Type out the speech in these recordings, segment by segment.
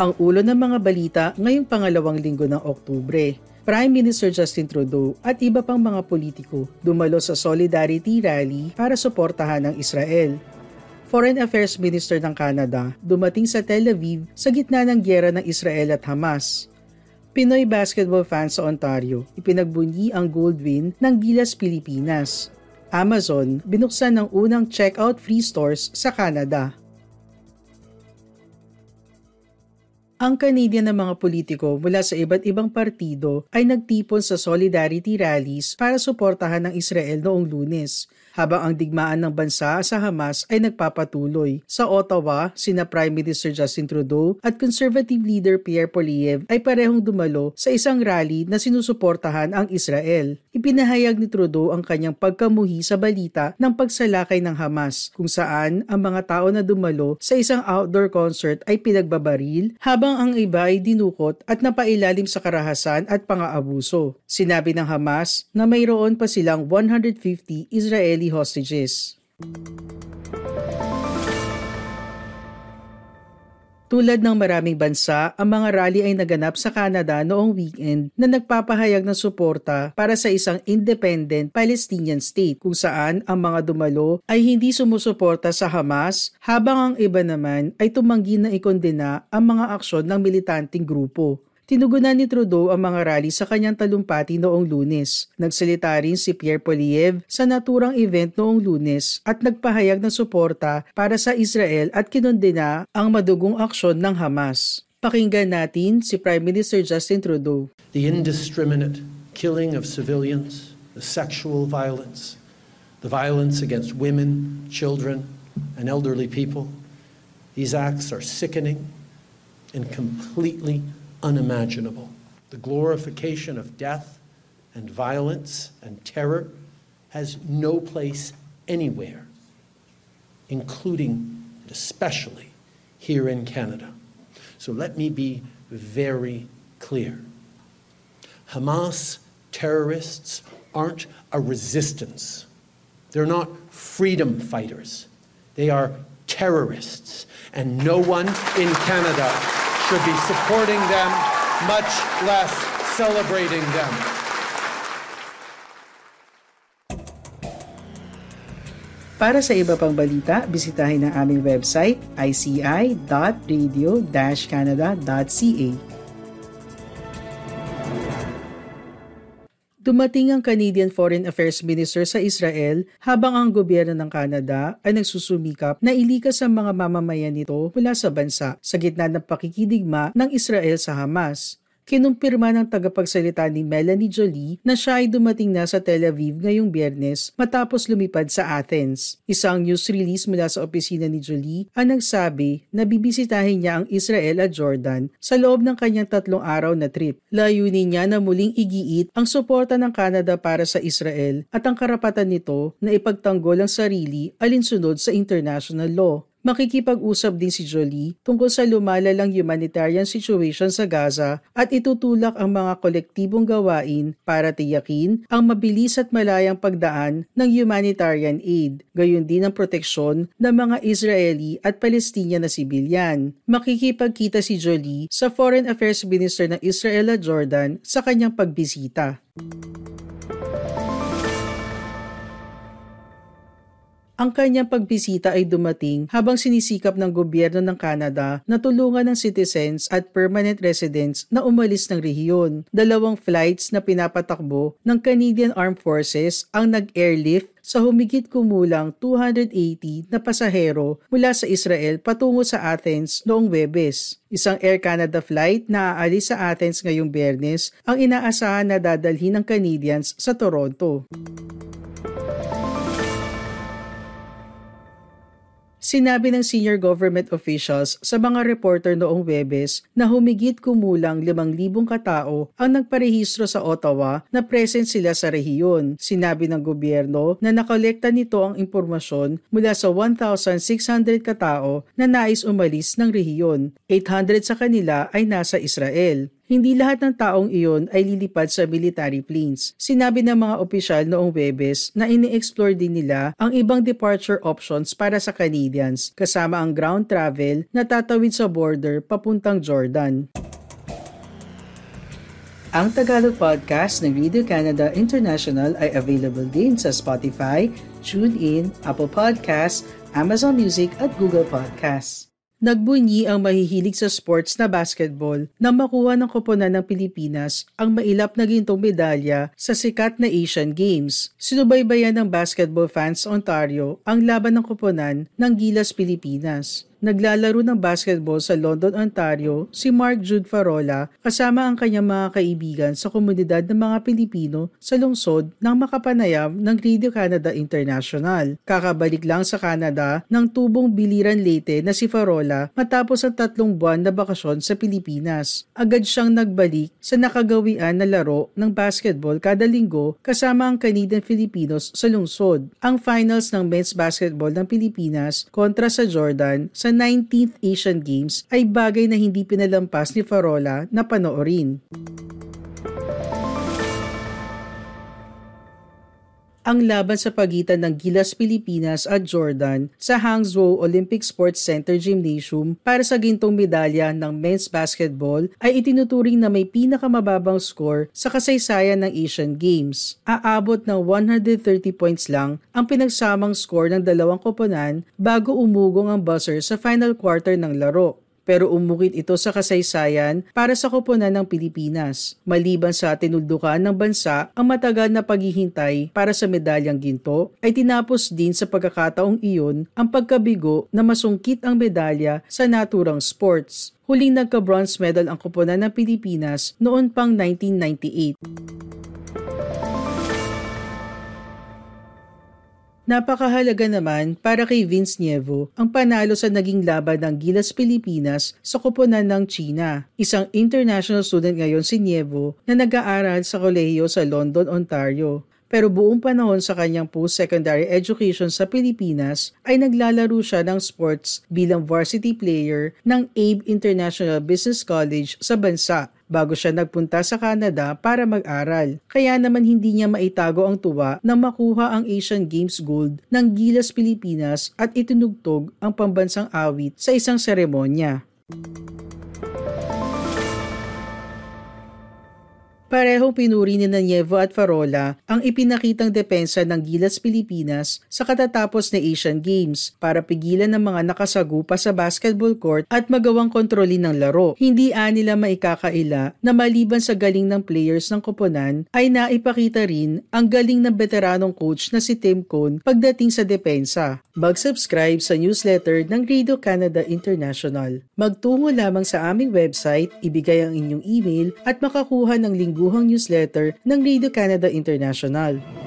Ang ulo ng mga balita ngayong pangalawang linggo ng Oktubre. Prime Minister Justin Trudeau at iba pang mga politiko dumalo sa Solidarity Rally para suportahan ang Israel. Foreign Affairs Minister ng Canada dumating sa Tel Aviv sa gitna ng gyera ng Israel at Hamas. Pinoy basketball fans sa Ontario ipinagbunyi ang gold win ng Gilas Pilipinas. Amazon binuksan ng unang checkout free stores sa Canada. Ang Canadian na mga politiko mula sa iba't ibang partido ay nagtipon sa solidarity rallies para suportahan ng Israel noong lunes habang ang digmaan ng bansa sa Hamas ay nagpapatuloy. Sa Ottawa, sina Prime Minister Justin Trudeau at Conservative leader Pierre Poilievre ay parehong dumalo sa isang rally na sinusuportahan ang Israel. Ipinahayag ni Trudeau ang kanyang pagkamuhi sa balita ng pagsalakay ng Hamas kung saan ang mga tao na dumalo sa isang outdoor concert ay pinagbabaril habang ang iba ay dinukot at napailalim sa karahasan at pang-aabuso. Sinabi ng Hamas na mayroon pa silang 150 Israeli Israeli hostages. Tulad ng maraming bansa, ang mga rally ay naganap sa Canada noong weekend na nagpapahayag ng suporta para sa isang independent Palestinian state kung saan ang mga dumalo ay hindi sumusuporta sa Hamas habang ang iba naman ay tumanggi na ikondena ang mga aksyon ng militanteng grupo. Tinugunan ni Trudeau ang mga rally sa kanyang talumpati noong lunes. Nagsalita rin si Pierre Poliev sa naturang event noong lunes at nagpahayag ng suporta para sa Israel at kinondena ang madugong aksyon ng Hamas. Pakinggan natin si Prime Minister Justin Trudeau. The indiscriminate killing of civilians, the sexual violence, the violence against women, children, and elderly people, these acts are sickening and completely unimaginable. The glorification of death and violence and terror has no place anywhere, including and especially here in Canada. So let me be very clear. Hamas terrorists aren't a resistance. They're not freedom fighters. They are terrorists. And no one in Canada should be supporting them, much less celebrating them. Para sa iba pang balita, bisitahin ang aming website ici.radio-canada.ca. Dumating ang Canadian Foreign Affairs Minister sa Israel habang ang gobyerno ng Canada ay nagsusumikap na ilikas ang mga mamamayan nito mula sa bansa sa gitna ng pakikidigma ng Israel sa Hamas kinumpirma ng tagapagsalita ni Melanie Jolie na siya ay dumating na sa Tel Aviv ngayong biyernes matapos lumipad sa Athens. Isang news release mula sa opisina ni Jolie ang nagsabi na bibisitahin niya ang Israel at Jordan sa loob ng kanyang tatlong araw na trip. Layunin niya na muling igiit ang suporta ng Canada para sa Israel at ang karapatan nito na ipagtanggol ang sarili alinsunod sa international law. Makikipag-usap din si Jolie tungkol sa lumalalang humanitarian situation sa Gaza at itutulak ang mga kolektibong gawain para tiyakin ang mabilis at malayang pagdaan ng humanitarian aid, gayon din ang proteksyon ng mga Israeli at Palestinian na sibilyan. Makikipagkita si Jolie sa Foreign Affairs Minister ng Israel at Jordan sa kanyang pagbisita. Ang kanyang pagbisita ay dumating habang sinisikap ng gobyerno ng Canada na tulungan ng citizens at permanent residents na umalis ng rehiyon. Dalawang flights na pinapatakbo ng Canadian Armed Forces ang nag-airlift sa humigit kumulang 280 na pasahero mula sa Israel patungo sa Athens noong Webes. Isang Air Canada flight na aalis sa Athens ngayong biyernes ang inaasahan na dadalhin ng Canadians sa Toronto. Sinabi ng senior government officials sa mga reporter noong Webes na humigit kumulang 5,000 katao ang nagparehistro sa Ottawa na present sila sa rehiyon. Sinabi ng gobyerno na nakolekta nito ang impormasyon mula sa 1,600 katao na nais umalis ng rehiyon. 800 sa kanila ay nasa Israel. Hindi lahat ng taong iyon ay lilipad sa military planes. Sinabi ng mga opisyal noong Webes na ini-explore din nila ang ibang departure options para sa Canadians kasama ang ground travel na tatawid sa border papuntang Jordan. Ang Tagalog podcast ng Radio Canada International ay available din sa Spotify, TuneIn, Apple Podcasts, Amazon Music at Google Podcasts. Nagbunyi ang mahihilig sa sports na basketball na makuha ng koponan ng Pilipinas ang mailap na gintong medalya sa sikat na Asian Games. Sinubaybayan ng Basketball Fans Ontario ang laban ng koponan ng Gilas Pilipinas naglalaro ng basketball sa London, Ontario si Mark Jude Farola kasama ang kanyang mga kaibigan sa komunidad ng mga Pilipino sa lungsod ng makapanayam ng Radio Canada International. Kakabalik lang sa Canada ng tubong biliran Leyte na si Farola matapos ang tatlong buwan na bakasyon sa Pilipinas. Agad siyang nagbalik sa nakagawian na laro ng basketball kada linggo kasama ang Canadian Filipinos sa lungsod. Ang finals ng men's basketball ng Pilipinas kontra sa Jordan sa 19th Asian Games ay bagay na hindi pinalampas ni Farola na panoorin. Ang laban sa pagitan ng Gilas Pilipinas at Jordan sa Hangzhou Olympic Sports Center Gymnasium para sa gintong medalya ng men's basketball ay itinuturing na may pinakamababang score sa kasaysayan ng Asian Games. Aabot ng 130 points lang ang pinagsamang score ng dalawang koponan bago umugong ang buzzer sa final quarter ng laro pero umukit ito sa kasaysayan para sa koponan ng Pilipinas. Maliban sa tinuldukan ng bansa, ang matagal na paghihintay para sa medalyang ginto ay tinapos din sa pagkakataong iyon ang pagkabigo na masungkit ang medalya sa naturang sports. Huling nagka-bronze medal ang koponan ng Pilipinas noon pang 1998. Napakahalaga naman para kay Vince Nievo ang panalo sa naging laban ng Gilas Pilipinas sa koponan ng China. Isang international student ngayon si Nievo na nag-aaral sa kolehiyo sa London, Ontario pero buong panahon sa kanyang post-secondary education sa Pilipinas ay naglalaro siya ng sports bilang varsity player ng ABE International Business College sa bansa bago siya nagpunta sa Canada para mag-aral. Kaya naman hindi niya maitago ang tuwa na makuha ang Asian Games Gold ng Gilas Pilipinas at itinugtog ang pambansang awit sa isang seremonya. Parehong pinuri ni Nievo at Farola ang ipinakitang depensa ng Gilas Pilipinas sa katatapos na Asian Games para pigilan ng mga nakasagupa sa basketball court at magawang kontrolin ng laro. Hindi nila maikakaila na maliban sa galing ng players ng koponan ay naipakita rin ang galing ng veteranong coach na si Tim Cone pagdating sa depensa. Mag-subscribe sa newsletter ng Radio Canada International. Magtungo lamang sa aming website, ibigay ang inyong email at makakuha ng linggo lingguhang newsletter ng Radio Canada International.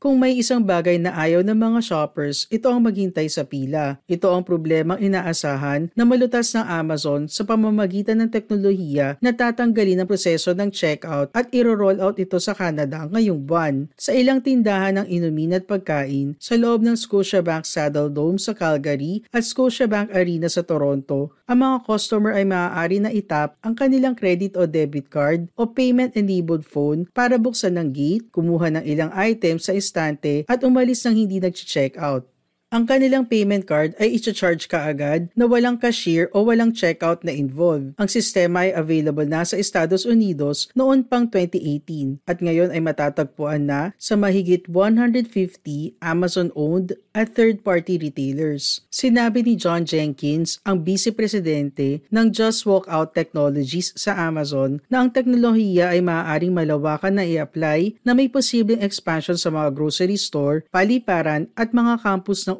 Kung may isang bagay na ayaw ng mga shoppers, ito ang maghintay sa pila. Ito ang problemang inaasahan na malutas ng Amazon sa pamamagitan ng teknolohiya na tatanggalin ang proseso ng checkout at iro-roll out ito sa Canada ngayong buwan. Sa ilang tindahan ng inumin at pagkain sa loob ng Scotiabank Saddle Dome sa Calgary at Scotiabank Arena sa Toronto, ang mga customer ay maaari na itap ang kanilang credit o debit card o payment-enabled phone para buksan ng gate, kumuha ng ilang items sa instante at umalis ng hindi nag-check out. Ang kanilang payment card ay i-charge kaagad na walang cashier o walang checkout na involved. Ang sistema ay available na sa Estados Unidos noon pang 2018 at ngayon ay matatagpuan na sa mahigit 150 Amazon-owned at third-party retailers. Sinabi ni John Jenkins, ang vice-presidente ng Just Walk Out Technologies sa Amazon na ang teknolohiya ay maaaring malawakan na i-apply na may posibleng expansion sa mga grocery store, paliparan at mga campus ng